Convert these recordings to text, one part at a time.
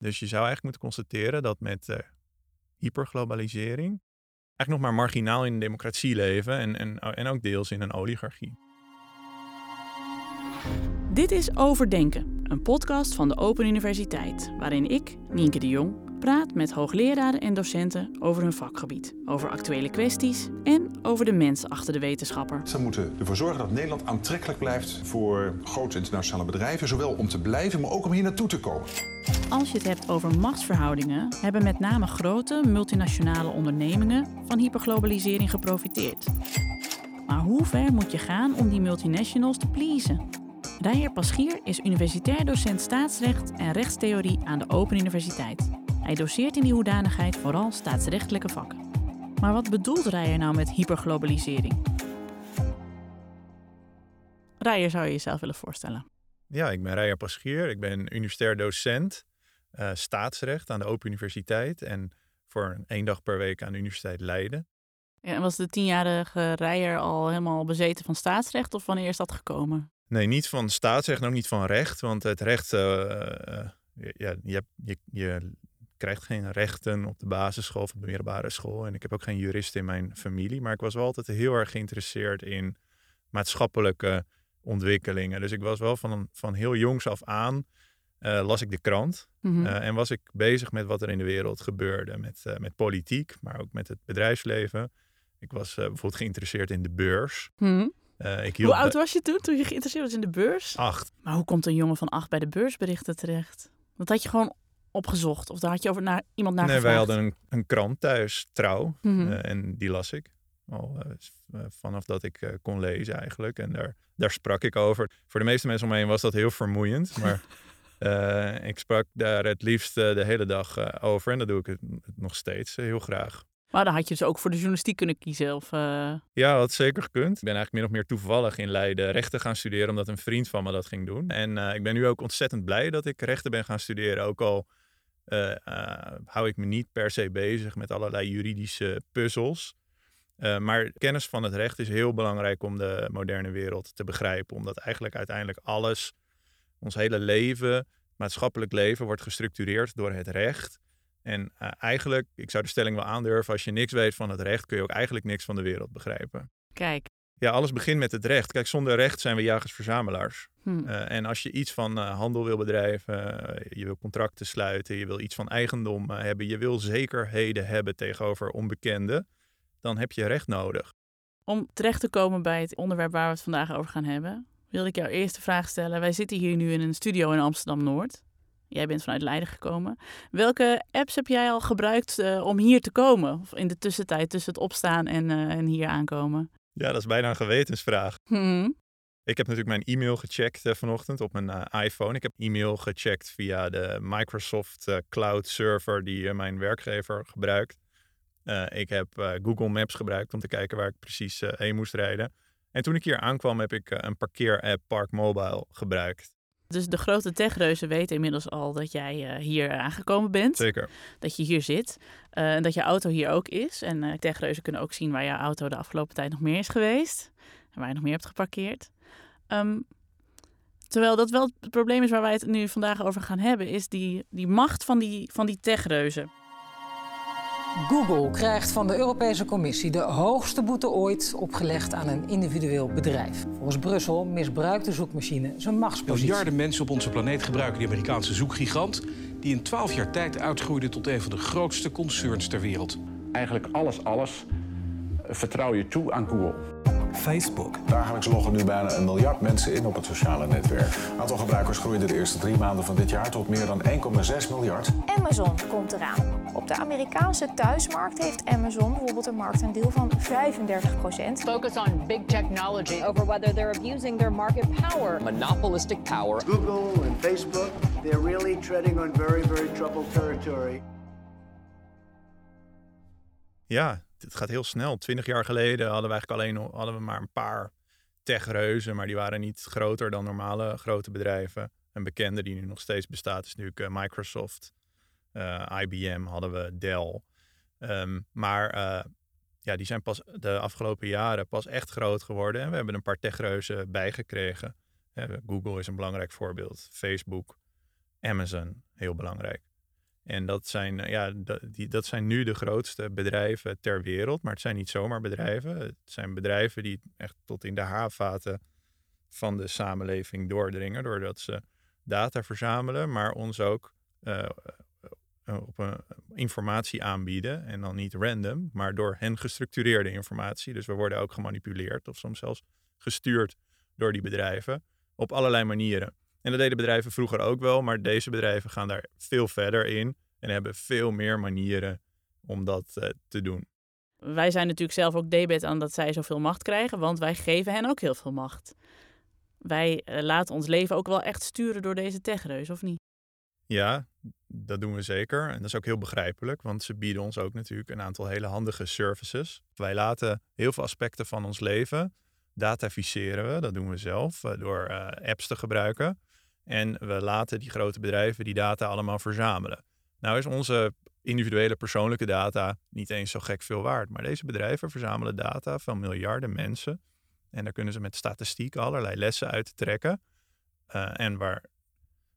Dus je zou eigenlijk moeten constateren dat met uh, hyperglobalisering eigenlijk nog maar marginaal in een democratie leven en, en, en ook deels in een oligarchie. Dit is Overdenken, een podcast van de Open Universiteit, waarin ik, Nienke de Jong, praat met hoogleraren en docenten over hun vakgebied, over actuele kwesties en over de mens achter de wetenschapper. Ze moeten ervoor zorgen dat Nederland aantrekkelijk blijft voor grote internationale bedrijven, zowel om te blijven, maar ook om hier naartoe te komen. Als je het hebt over machtsverhoudingen, hebben met name grote multinationale ondernemingen van hyperglobalisering geprofiteerd. Maar hoe ver moet je gaan om die multinationals te pleasen? Rijer Paschier is universitair docent staatsrecht en rechtstheorie aan de Open Universiteit. Hij doseert in die hoedanigheid vooral staatsrechtelijke vakken. Maar wat bedoelt Rijer nou met hyperglobalisering? Rijer zou je jezelf willen voorstellen. Ja, ik ben Rijer Paschier. Ik ben universitair docent uh, staatsrecht aan de Open Universiteit. En voor één dag per week aan de Universiteit Leiden. Ja, en was de tienjarige Rijer al helemaal bezeten van staatsrecht of wanneer is dat gekomen? Nee, niet van staatsrecht en ook niet van recht. Want het recht, uh, uh, ja, je, je, je krijgt geen rechten op de basisschool of op de middelbare school. En ik heb ook geen jurist in mijn familie. Maar ik was wel altijd heel erg geïnteresseerd in maatschappelijke ontwikkelingen. Dus ik was wel van, van heel jongs af aan, uh, las ik de krant. Mhm. Eh, en was ik bezig met wat er in de wereld gebeurde. Met, uh, met politiek, maar ook met het bedrijfsleven. Ik was bijvoorbeeld geïnteresseerd in de beurs. Mhm. ik hoe oud was je toen, toen je geïnteresseerd was in de beurs? Acht. Maar hoe komt een jongen van acht bij de beursberichten terecht? Dat had je gewoon opgezocht? Of daar had je over naar, iemand naar nee, gevraagd? wij hadden een, een krant thuis, Trouw. Mhm. Eh, en die las ik. Al uh, vanaf dat ik kon lezen eigenlijk. En daar, daar sprak ik over. Voor de meeste mensen om me heen was dat heel vermoeiend. Maar ik sprak daar het liefst de hele dag over. En dat doe ik nog steeds heel graag. Maar dan had je dus ook voor de journalistiek kunnen kiezen? Of. Ja, dat zeker gekund. Ik ben eigenlijk min of meer toevallig in Leiden rechten gaan studeren, omdat een vriend van me dat ging doen. En ik ben nu ook ontzettend blij dat ik rechten ben gaan studeren. Ook al uh, hou ik me niet per se bezig met allerlei juridische puzzels. Uh, maar kennis van het recht is heel belangrijk om de moderne wereld te begrijpen. Omdat eigenlijk uiteindelijk alles, ons hele leven, maatschappelijk leven, wordt gestructureerd door het recht. En eigenlijk, ik zou de stelling wel aandurven, als je niks weet van het recht, kun je ook eigenlijk niks van de wereld begrijpen. Kijk, ja, alles begint met het recht. Kijk, zonder recht zijn we jagers-verzamelaars. Hmm. Eh, en als je iets van uh, handel wil bedrijven, uh, je wil contracten sluiten, je wil iets van eigendom hebben, je wil zekerheden hebben tegenover onbekenden, dan heb je recht nodig. Om terecht te komen bij het onderwerp waar we het vandaag over gaan hebben, wilde ik jou eerst de vraag stellen. Wij zitten hier nu in een studio in Amsterdam-Noord. Jij bent vanuit Leiden gekomen. Welke apps heb jij al gebruikt om hier te komen? Of in de tussentijd tussen het opstaan en, en hier aankomen? Ja, dat is bijna een gewetensvraag. Hmm. Ik heb natuurlijk mijn e-mail gecheckt uh, vanochtend op mijn uh, iPhone. Ik heb e-mail gecheckt via de Microsoft uh, Cloud Server die mijn werkgever gebruikt. ik heb Google Maps gebruikt om te kijken waar ik precies heen moest rijden. En toen ik hier aankwam heb ik een parkeer-app Park Mobile gebruikt. Dus de grote techreuzen weten inmiddels al dat jij uh, hier aangekomen bent. Zeker. Dat je hier zit. Uh, en dat je auto hier ook is. En uh, techreuzen kunnen ook zien waar jouw auto de afgelopen tijd nog meer is geweest. En waar je nog meer hebt geparkeerd. Um, terwijl dat wel het probleem is waar wij het nu vandaag over gaan hebben. Is die, die macht van die, van die techreuzen. Google krijgt van de Europese Commissie de hoogste boete ooit opgelegd aan een individueel bedrijf. Volgens Brussel misbruikt de zoekmachine zijn machtspositie. Miljarden mensen op onze planeet gebruiken die Amerikaanse zoekgigant... die in 12 jaar tijd uitgroeide tot een van de grootste concerns ter wereld. Eigenlijk alles, alles vertrouw je toe aan Google. Facebook. Dagelijks loggen nu bijna een miljard mensen in op het sociale netwerk. Het aantal gebruikers groeide de eerste drie maanden van dit jaar tot meer dan 1,6 miljard. Amazon komt eraan. Op de Amerikaanse thuismarkt heeft Amazon bijvoorbeeld een marktaandeel van 35% Focus on big technology. Over whether they're abusing their market power. Monopolistic power. Google and Facebook, they're really treading on very, very troubled territory. Ja, het gaat heel snel. Twintig jaar geleden hadden we eigenlijk alleen hadden we maar een paar techreuzen, maar die waren niet groter dan normale grote bedrijven. Een bekende die nu nog steeds bestaat is natuurlijk uh, Microsoft. Eh, IBM hadden we, Dell. Um, maar uh, ja, die zijn pas de afgelopen jaren pas echt groot geworden. En we hebben een paar techreuzen bijgekregen. Google is een belangrijk voorbeeld. Facebook, Amazon, heel belangrijk. En dat zijn, ja, dat, die, dat zijn nu de grootste bedrijven ter wereld. Maar het zijn niet zomaar bedrijven. Het zijn bedrijven die echt tot in de haarvaten van de samenleving doordringen. Doordat ze data verzamelen, maar ons ook uh, op een informatie aanbieden. En dan niet random, maar door hen gestructureerde informatie. Dus we worden ook gemanipuleerd of soms zelfs gestuurd door die bedrijven op allerlei manieren. En dat deden bedrijven vroeger ook wel, maar deze bedrijven gaan daar veel verder in en hebben veel meer manieren om dat uh, te doen. Wij zijn natuurlijk zelf ook debet aan dat zij zoveel macht krijgen, want wij geven hen ook heel veel macht. Wij uh, laten ons leven ook wel echt sturen door deze techreus, of niet? Ja, dat doen we zeker. En dat is ook heel begrijpelijk, want ze bieden ons ook natuurlijk een aantal hele handige services. Wij laten heel veel aspecten van ons leven dataficeren we. Dat doen we zelf uh, door uh, apps te gebruiken. En we laten die grote bedrijven die data allemaal verzamelen. Nou is onze individuele persoonlijke data niet eens zo gek veel waard. Maar deze bedrijven verzamelen data van miljarden mensen. En daar kunnen ze met statistiek allerlei lessen uit trekken. Uh, en waar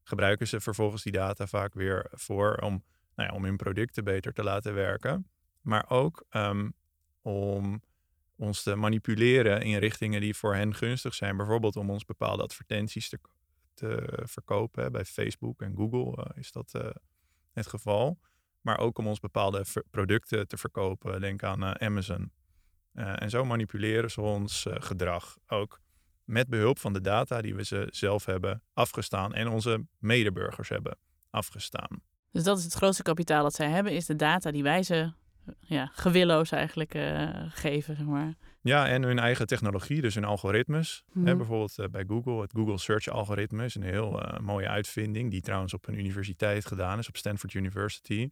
gebruiken ze vervolgens die data vaak weer voor om, nou ja, om hun producten beter te laten werken. Maar ook um, om ons te manipuleren in richtingen die voor hen gunstig zijn. Bijvoorbeeld om ons bepaalde advertenties te, te verkopen. Bij Facebook en Google uh, is dat uh, het geval. Maar ook om ons bepaalde producten te verkopen. Denk aan uh, Amazon. en zo manipuleren ze ons gedrag ook met behulp van de data die we ze zelf hebben afgestaan en onze medeburgers hebben afgestaan. Dus dat is het grootste kapitaal dat zij hebben, is de data die wij ze ja, gewilloos eigenlijk uh, geven, zeg maar. Ja, en hun eigen technologie, dus hun algoritmes. Mm -hmm. bijvoorbeeld uh, bij Google, het Google Search algoritme is een heel uh, mooie uitvinding, die trouwens op een universiteit gedaan is, op Stanford University.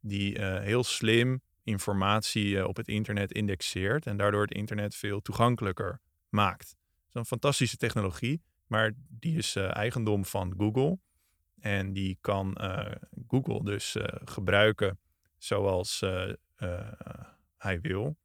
Die heel slim informatie op het internet indexeert en daardoor het internet veel toegankelijker maakt. Het is een fantastische technologie, maar die is eigendom van Google. En die kan Google dus gebruiken zoals uh, uh, hij wil.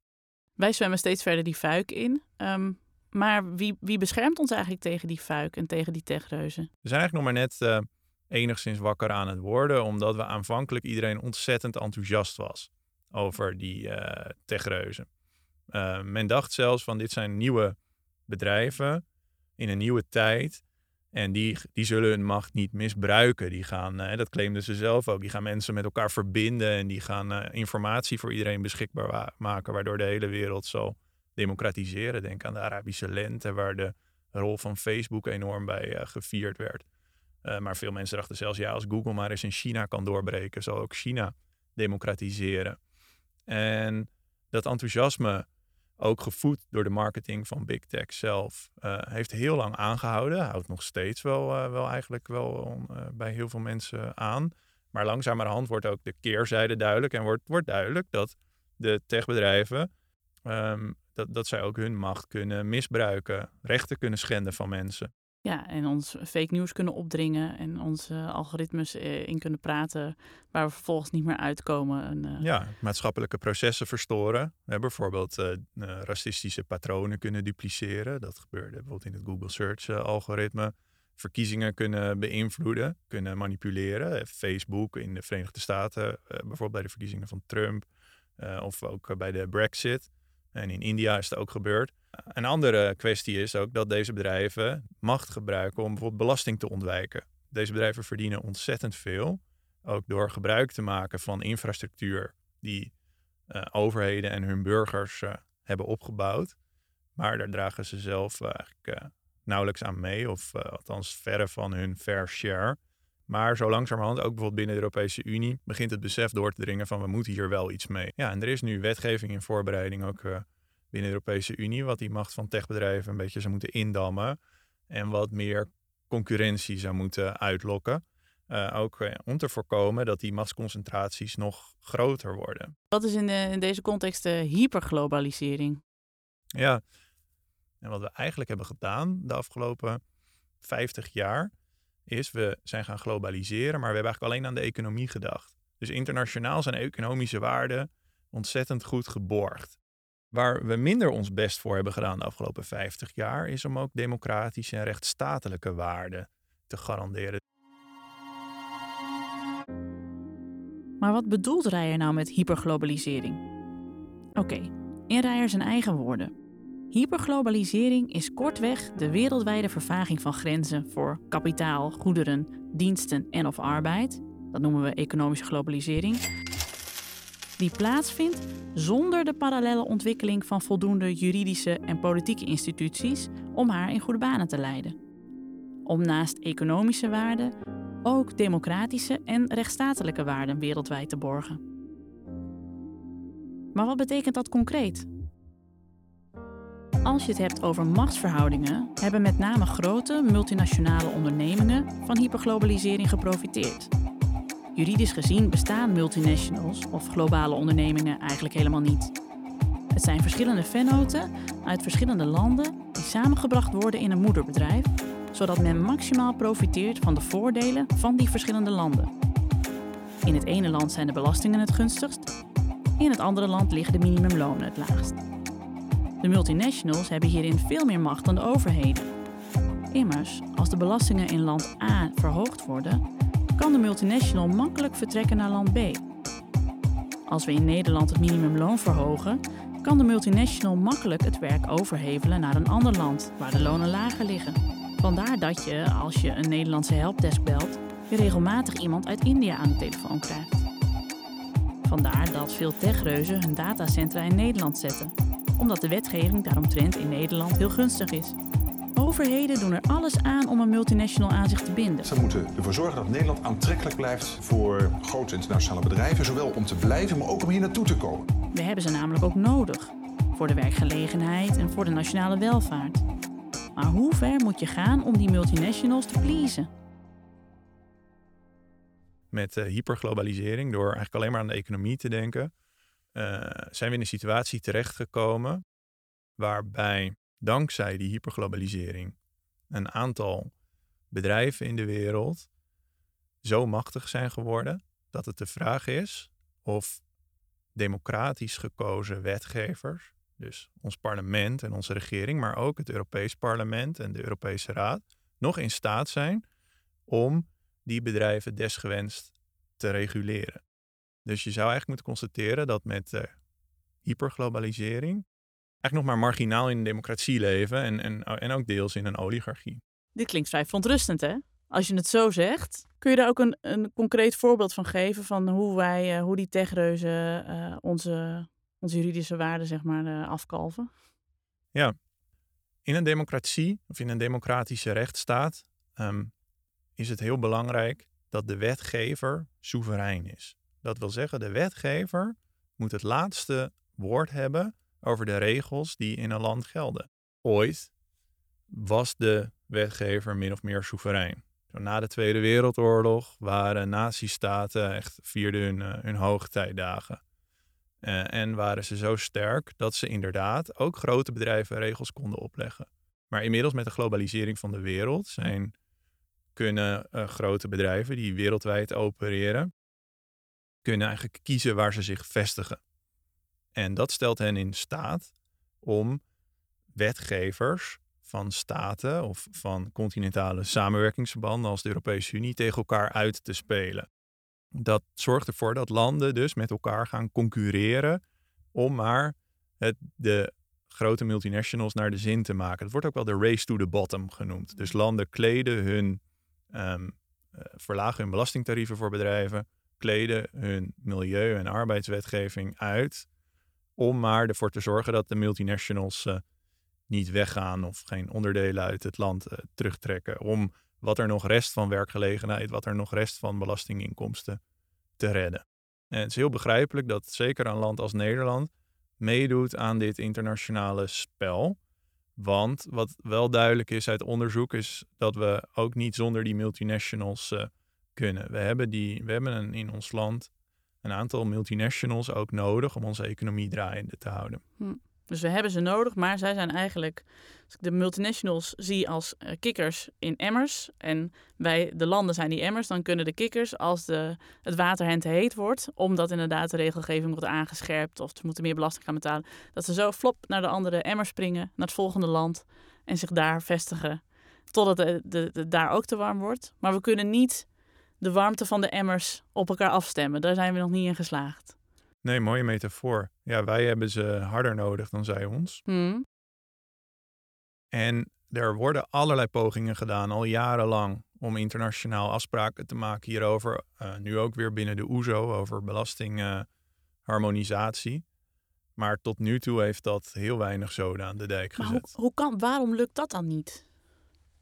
Wij zwemmen steeds verder die fuik in. Um, maar wie, wie beschermt ons eigenlijk tegen die fuik en tegen die techreuzen? We zijn eigenlijk nog maar net uh, enigszins wakker aan het worden, omdat we aanvankelijk iedereen ontzettend enthousiast was over die techreuzen. men dacht zelfs van dit zijn nieuwe bedrijven in een nieuwe tijd. En die, die zullen hun macht niet misbruiken. Die gaan, uh, dat claimden ze zelf ook, die gaan mensen met elkaar verbinden en die gaan uh, informatie voor iedereen beschikbaar maken, waardoor de hele wereld zal democratiseren. Denk aan de Arabische lente, waar de rol van Facebook enorm bij uh, gevierd werd. maar veel mensen dachten zelfs, ja, als Google maar eens in China kan doorbreken, zal ook China democratiseren. En dat enthousiasme ook gevoed door de marketing van Big Tech zelf. Uh, heeft heel lang aangehouden. Houdt nog steeds wel, uh, wel eigenlijk wel uh, bij heel veel mensen aan. Maar langzamerhand wordt ook de keerzijde duidelijk. En wordt, wordt duidelijk dat de techbedrijven... Um, dat, dat zij ook hun macht kunnen misbruiken. Rechten kunnen schenden van mensen. Ja, en ons fake news kunnen opdringen en onze algoritmes in kunnen praten waar we vervolgens niet meer uitkomen. En, uh... Ja, maatschappelijke processen verstoren. We bijvoorbeeld racistische patronen kunnen dupliceren. Dat gebeurde bijvoorbeeld in het Google Search algoritme. Verkiezingen kunnen beïnvloeden, kunnen manipuleren. Facebook in de Verenigde Staten, bijvoorbeeld bij de verkiezingen van Trump. of ook bij de Brexit. En in India is het ook gebeurd. Een andere kwestie is ook dat deze bedrijven macht gebruiken om bijvoorbeeld belasting te ontwijken. Deze bedrijven verdienen ontzettend veel, ook door gebruik te maken van infrastructuur die uh, overheden en hun burgers uh, hebben opgebouwd. Maar daar dragen ze zelf eigenlijk uh, nauwelijks aan mee, of althans verre van hun fair share. Maar zo langzamerhand, ook bijvoorbeeld binnen de Europese Unie, begint het besef door te dringen van we moeten hier wel iets mee. Ja, en er is nu wetgeving in voorbereiding ook binnen de Europese Unie, wat die macht van techbedrijven een beetje zou moeten indammen en wat meer concurrentie zou moeten uitlokken. Uh, ook uh, om te voorkomen dat die machtsconcentraties nog groter worden. Wat is in, de, in deze context de hyperglobalisering? Ja, en wat we eigenlijk hebben gedaan de afgelopen 50 jaar, is we zijn gaan globaliseren, maar we hebben eigenlijk alleen aan de economie gedacht. Dus internationaal zijn economische waarden ontzettend goed geborgd. Waar we minder ons best voor hebben gedaan de afgelopen 50 jaar, is om ook democratische en rechtsstatelijke waarden te garanderen. Maar wat bedoelt Rijer nou met hyperglobalisering? Oké, in Rijer zijn eigen woorden. Hyperglobalisering is kortweg de wereldwijde vervaging van grenzen voor kapitaal, goederen, diensten en of arbeid. Dat noemen we economische globalisering. Die plaatsvindt zonder de parallele ontwikkeling van voldoende juridische en politieke instituties om haar in goede banen te leiden. Om naast economische waarden ook democratische en rechtsstatelijke waarden wereldwijd te borgen. Maar wat betekent dat concreet? Als je het hebt over machtsverhoudingen, hebben met name grote multinationale ondernemingen van hyperglobalisering geprofiteerd. Juridisch gezien bestaan multinationals of globale ondernemingen eigenlijk helemaal niet. Het zijn verschillende vennoten uit verschillende landen die samengebracht worden in een moederbedrijf, zodat men maximaal profiteert van de voordelen van die verschillende landen. In het ene land zijn de belastingen het gunstigst, in het andere land liggen de minimumlonen het laagst. De multinationals hebben hierin veel meer macht dan de overheden. Immers, als de belastingen in land A verhoogd worden, kan de multinational makkelijk vertrekken naar land B. Als we in Nederland het minimumloon verhogen, kan de multinational makkelijk het werk overhevelen naar een ander land waar de lonen lager liggen. Vandaar dat je, als je een Nederlandse helpdesk belt, je regelmatig iemand uit India aan de telefoon krijgt. Vandaar dat veel techreuzen hun datacentra in Nederland zetten, omdat de wetgeving daaromtrent in Nederland heel gunstig is. Overheden doen er alles aan om een multinational aan zich te binden. Ze moeten ervoor zorgen dat Nederland aantrekkelijk blijft voor grote internationale bedrijven, zowel om te blijven, maar ook om hier naartoe te komen. We hebben ze namelijk ook nodig voor de werkgelegenheid en voor de nationale welvaart. Maar hoe ver moet je gaan om die multinationals te pleasen? Met uh, hyperglobalisering, door eigenlijk alleen maar aan de economie te denken, zijn we in een situatie terechtgekomen waarbij dankzij die hyperglobalisering een aantal bedrijven in de wereld zo machtig zijn geworden dat het de vraag is of democratisch gekozen wetgevers, dus ons parlement en onze regering, maar ook het Europees Parlement en de Europese Raad, nog in staat zijn om die bedrijven desgewenst te reguleren. Dus je zou eigenlijk moeten constateren dat met de hyperglobalisering eigenlijk nog maar marginaal in een democratie leven en, en, en ook deels in een oligarchie. Dit klinkt vrij verontrustend, hè? Als je het zo zegt, kun je daar ook een, een concreet voorbeeld van geven van hoe wij, uh, hoe die techreuzen uh, onze, onze juridische waarden, zeg maar, afkalven? Ja, in een democratie of in een democratische rechtsstaat um, is het heel belangrijk dat de wetgever soeverein is. Dat wil zeggen, de wetgever moet het laatste woord hebben over de regels die in een land gelden. Ooit was de wetgever min of meer soeverein. Na de Tweede Wereldoorlog waren nazistaten echt vierden hun, uh, hun hoogtijdagen. Uh, en waren ze zo sterk dat ze inderdaad ook grote bedrijven regels konden opleggen. Maar inmiddels met de globalisering van de wereld zijn, kunnen uh, grote bedrijven die wereldwijd opereren, kunnen eigenlijk kiezen waar ze zich vestigen. En dat stelt hen in staat om wetgevers van staten of van continentale samenwerkingsverbanden als de Europese Unie tegen elkaar uit te spelen. Dat zorgt ervoor dat landen dus met elkaar gaan concurreren om maar het, de grote multinationals naar de zin te maken. Dat wordt ook wel de race to the bottom genoemd. Dus landen kleden hun, um, uh, verlagen hun belastingtarieven voor bedrijven, kleden hun milieu- en arbeidswetgeving uit om maar ervoor te zorgen dat de multinationals uh, niet weggaan of geen onderdelen uit het land uh, terugtrekken. Om wat er nog rest van werkgelegenheid, wat er nog rest van belastinginkomsten te redden. En het is heel begrijpelijk dat zeker een land als Nederland meedoet aan dit internationale spel. Want wat wel duidelijk is uit onderzoek is dat we ook niet zonder die multinationals uh, kunnen. We hebben, die, we hebben een, in ons land een aantal multinationals ook nodig om onze economie draaiende te houden. Hm. Dus we hebben ze nodig, maar zij zijn eigenlijk, als ik de multinationals zie als uh, kikkers in emmers en wij de landen zijn die emmers, dan kunnen de kikkers, als de, het water hen te heet wordt, omdat inderdaad de regelgeving wordt aangescherpt of ze moeten meer belasting gaan betalen, dat ze zo flop naar de andere emmer springen, naar het volgende land en zich daar vestigen, totdat het daar ook te warm wordt. Maar we kunnen niet de warmte van de emmers op elkaar afstemmen. Daar zijn we nog niet in geslaagd. Nee, mooie metafoor. Ja, wij hebben ze harder nodig dan zij ons. Hmm. En er worden allerlei pogingen gedaan, al jarenlang, om internationaal afspraken te maken hierover. Uh, nu ook weer binnen de OESO over belastingharmonisatie. maar tot nu toe heeft dat heel weinig zoden aan de dijk Maar gezet. hoe, hoe kan, waarom lukt dat dan niet?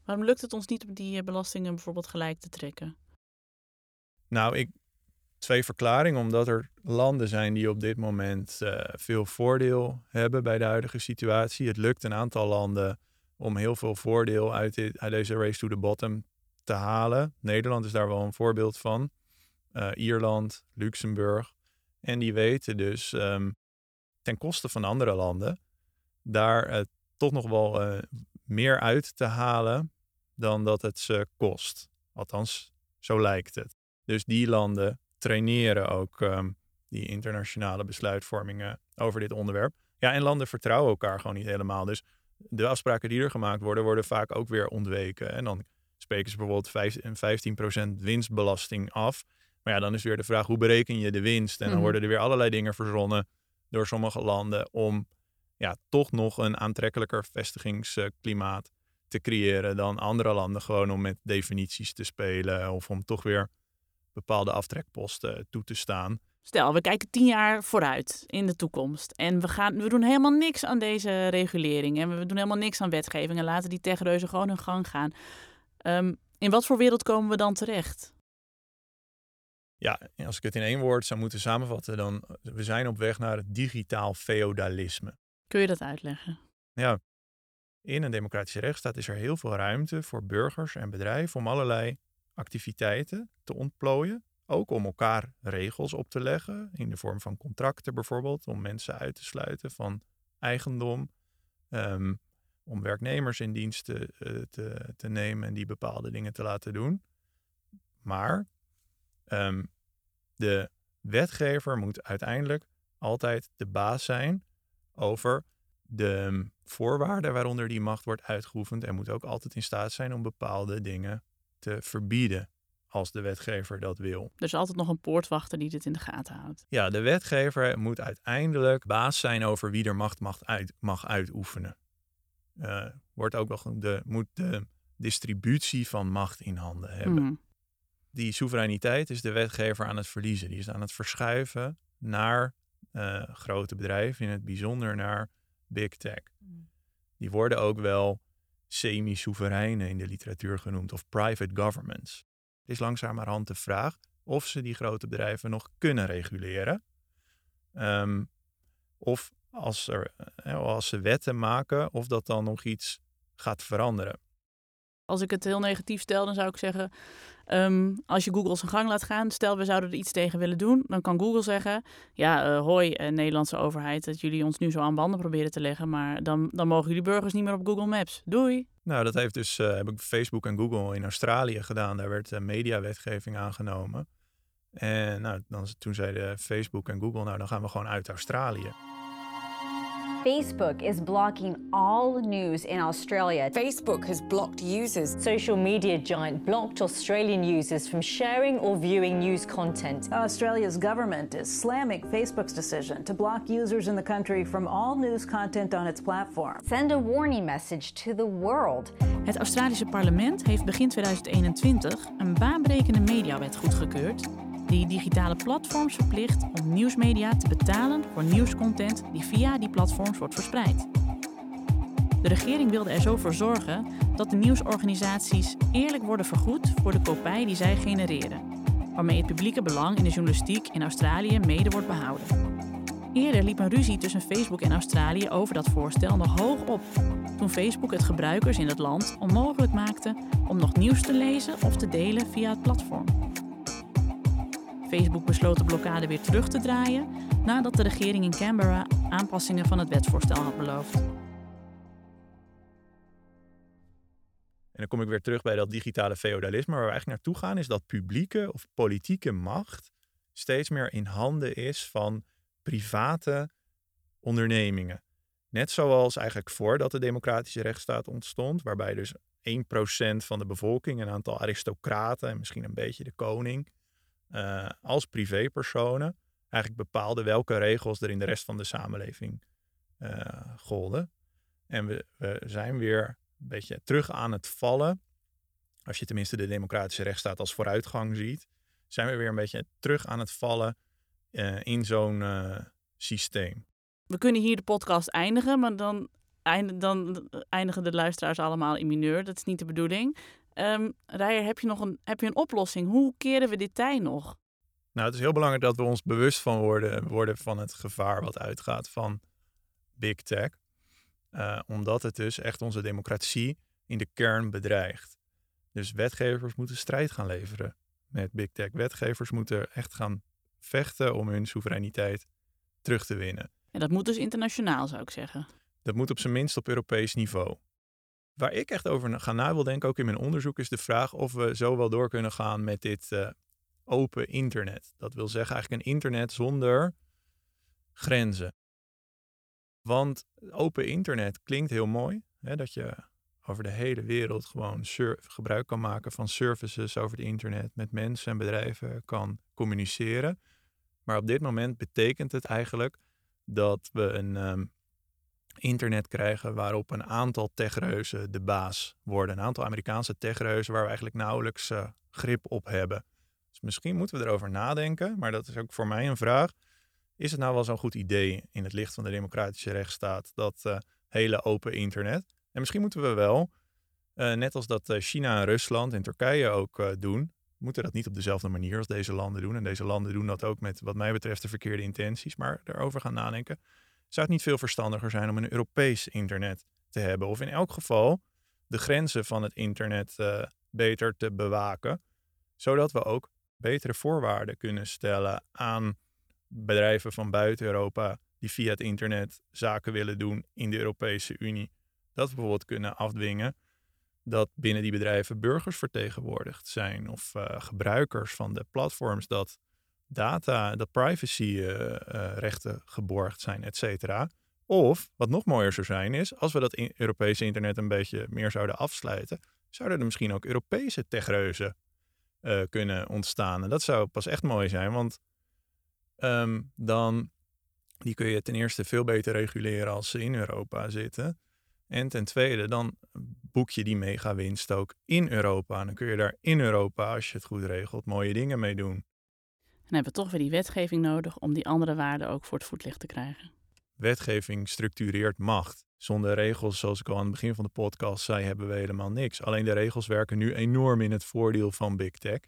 Waarom lukt het ons niet om die eh, belastingen bijvoorbeeld gelijk te trekken? Nou, ik, twee verklaringen. Omdat er landen zijn die op dit moment eh, veel voordeel hebben bij de huidige situatie. Het lukt een aantal landen om heel veel voordeel uit, deze race to the bottom te halen. Nederland is daar wel een voorbeeld van. Eh, Ierland, Luxemburg. En die weten dus ehm, ten koste van andere landen daar toch nog wel uh, meer uit te halen dan dat het ze kost. Althans, zo lijkt het. Dus die landen traineren ook um, die internationale besluitvormingen over dit onderwerp. Ja, en landen vertrouwen elkaar gewoon niet helemaal. Dus de afspraken die er gemaakt worden, worden vaak ook weer ontweken. En dan spreken ze bijvoorbeeld 15% winstbelasting af. Maar ja, dan is weer de vraag, hoe bereken je de winst? En dan worden er weer allerlei dingen verzonnen door sommige landen om ja, toch nog een aantrekkelijker vestigingsklimaat te creëren dan andere landen. Gewoon om met definities te spelen of om toch weer bepaalde aftrekposten toe te staan. Stel, we kijken tien jaar vooruit in de toekomst. En we, gaan, we doen helemaal niks aan deze regulering. En we doen helemaal niks aan wetgeving. En laten die techreuzen gewoon hun gang gaan. Um, in wat voor wereld komen we dan terecht? Ja, als ik het in één woord zou moeten samenvatten, dan we zijn op weg naar het digitaal feodalisme. Kun je dat uitleggen? Ja, in een democratische rechtsstaat is er heel veel ruimte voor burgers en bedrijven om allerlei activiteiten te ontplooien. Ook om elkaar regels op te leggen, in de vorm van contracten bijvoorbeeld, om mensen uit te sluiten van eigendom. Um, om werknemers in dienst te, uh, te, te, nemen en die bepaalde dingen te laten doen. Maar um, de wetgever moet uiteindelijk altijd de baas zijn over de voorwaarden waaronder die macht wordt uitgeoefend en moet ook altijd in staat zijn om bepaalde dingen te verbieden als de wetgever dat wil. Er is altijd nog een poortwachter die dit in de gaten houdt. Ja, de wetgever moet uiteindelijk baas zijn over wie er macht mag, uit, mag uitoefenen. Uh, wordt ook nog de, moet de distributie van macht in handen hebben. Mm. Die soevereiniteit is de wetgever aan het verliezen. Die is aan het verschuiven naar uh, grote bedrijven, in het bijzonder naar big tech. Mm. Die worden ook wel semi-soevereine in de literatuur genoemd of private governments. Het is langzamerhand de vraag of ze die grote bedrijven nog kunnen reguleren. Um, of als, er, als ze wetten maken, of dat dan nog iets gaat veranderen. Als ik het heel negatief stel, dan zou ik zeggen: um, als je Google zijn gang laat gaan, stel we zouden er iets tegen willen doen, dan kan Google zeggen: Ja, uh, hoi, uh, Nederlandse overheid, dat jullie ons nu zo aan banden proberen te leggen, maar dan, dan mogen jullie burgers niet meer op Google Maps. Doei. Nou, dat heeft dus uh, heb ik Facebook en Google in Australië gedaan. Daar werd mediawetgeving aangenomen. En nou, dan, toen zeiden Facebook en Google: Nou, dan gaan we gewoon uit Australië. Facebook is blocking all news in Australia. Facebook has blocked users. Social media giant blocked Australian users from sharing or viewing news content. Australia's government is slamming Facebook's decision to block users in the country from all news content on its platform. Send a warning message to the world. Het Australische parlement heeft begin 2021 een baanbrekende mediawet goedgekeurd die digitale platforms verplicht om nieuwsmedia te betalen voor nieuwscontent die via die platforms wordt verspreid. De regering wilde er zo voor zorgen dat de nieuwsorganisaties eerlijk worden vergoed voor de kopij die zij genereren, waarmee het publieke belang in de journalistiek in Australië mede wordt behouden. Eerder liep een ruzie tussen Facebook en Australië over dat voorstel nog hoog op, toen Facebook het gebruikers in het land onmogelijk maakte om nog nieuws te lezen of te delen via het platform. Facebook besloot de blokkade weer terug te draaien nadat de regering in Canberra aanpassingen van het wetsvoorstel had beloofd. En dan kom ik weer terug bij dat digitale feodalisme. Waar we eigenlijk naartoe gaan is dat publieke of politieke macht steeds meer in handen is van private ondernemingen. Net zoals eigenlijk voordat de democratische rechtsstaat ontstond, waarbij dus 1% van de bevolking, een aantal aristocraten en misschien een beetje de koning, uh, als privépersonen eigenlijk bepaalden welke regels er in de rest van de samenleving uh, golden. En we, we zijn weer een beetje terug aan het vallen. Als je tenminste de democratische rechtsstaat als vooruitgang ziet, zijn we weer een beetje terug aan het vallen uh, in zo'n systeem. We kunnen hier de podcast eindigen, maar dan, eind, dan eindigen de luisteraars allemaal in mineur. Dat is niet de bedoeling. Um, Rijer, heb je nog een, heb je een oplossing? Hoe keren we dit tij nog? Nou, het is heel belangrijk dat we ons bewust van worden, worden van het gevaar wat uitgaat van big tech. Uh, omdat het dus echt onze democratie in de kern bedreigt. Dus wetgevers moeten strijd gaan leveren met big tech. Wetgevers moeten echt gaan vechten om hun soevereiniteit terug te winnen. En dat moet dus internationaal, zou ik zeggen. Dat moet op zijn minst op Europees niveau. Waar ik echt over ga na wil denken, ook in mijn onderzoek, is de vraag of we zo wel door kunnen gaan met dit uh, open internet. Dat wil zeggen eigenlijk een internet zonder grenzen. Want open internet klinkt heel mooi. Hè, dat je over de hele wereld gewoon gebruik kan maken van services over het internet. Met mensen en bedrijven kan communiceren. Maar op dit moment betekent het eigenlijk dat we een um, internet krijgen waarop een aantal techreuzen de baas worden. Een aantal Amerikaanse techreuzen waar we eigenlijk nauwelijks uh, grip op hebben. Dus misschien moeten we erover nadenken, maar dat is ook voor mij een vraag. Is het nou wel zo'n goed idee in het licht van de democratische rechtsstaat, dat uh, hele open internet? En misschien moeten we wel, uh, net als dat China en Rusland en Turkije ook doen, moeten dat niet op dezelfde manier als deze landen doen. En deze landen doen dat ook met, wat mij betreft, de verkeerde intenties. Maar daarover gaan nadenken. Zou het niet veel verstandiger zijn om een Europees internet te hebben? Of in elk geval de grenzen van het internet uh, beter te bewaken. Zodat we ook betere voorwaarden kunnen stellen aan bedrijven van buiten Europa die via het internet zaken willen doen in de Europese Unie. Dat we bijvoorbeeld kunnen afdwingen dat binnen die bedrijven burgers vertegenwoordigd zijn of uh, gebruikers van de platforms, dat data, dat privacyrechten uh, uh, geborgd zijn, et cetera. Of, wat nog mooier zou zijn, is als we dat Europese internet een beetje meer zouden afsluiten, zouden er misschien ook Europese techreuzen kunnen ontstaan. En dat zou pas echt mooi zijn, want um, dan die kun je ten eerste veel beter reguleren als ze in Europa zitten. En ten tweede, dan boek je die mega winst ook in Europa. En dan kun je daar in Europa, als je het goed regelt, mooie dingen mee doen. Dan hebben we toch weer die wetgeving nodig om die andere waarden ook voor het voetlicht te krijgen. Wetgeving structureert macht. Zonder regels, zoals ik al aan het begin van de podcast zei, hebben we helemaal niks. Alleen de regels werken nu enorm in het voordeel van big tech.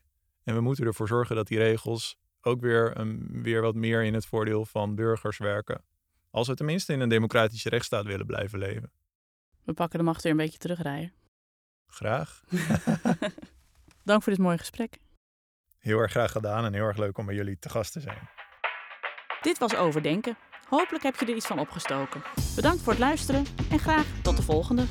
En we moeten ervoor zorgen dat die regels ook weer, um, weer wat meer in het voordeel van burgers werken. Als we tenminste in een democratische rechtsstaat willen blijven leven. We pakken de macht weer een beetje terugrijden. Graag. Dank voor dit mooie gesprek. Heel erg graag gedaan en heel erg leuk om bij jullie te gast te zijn. Dit was Overdenken. Hopelijk heb je er iets van opgestoken. Bedankt voor het luisteren en graag tot de volgende.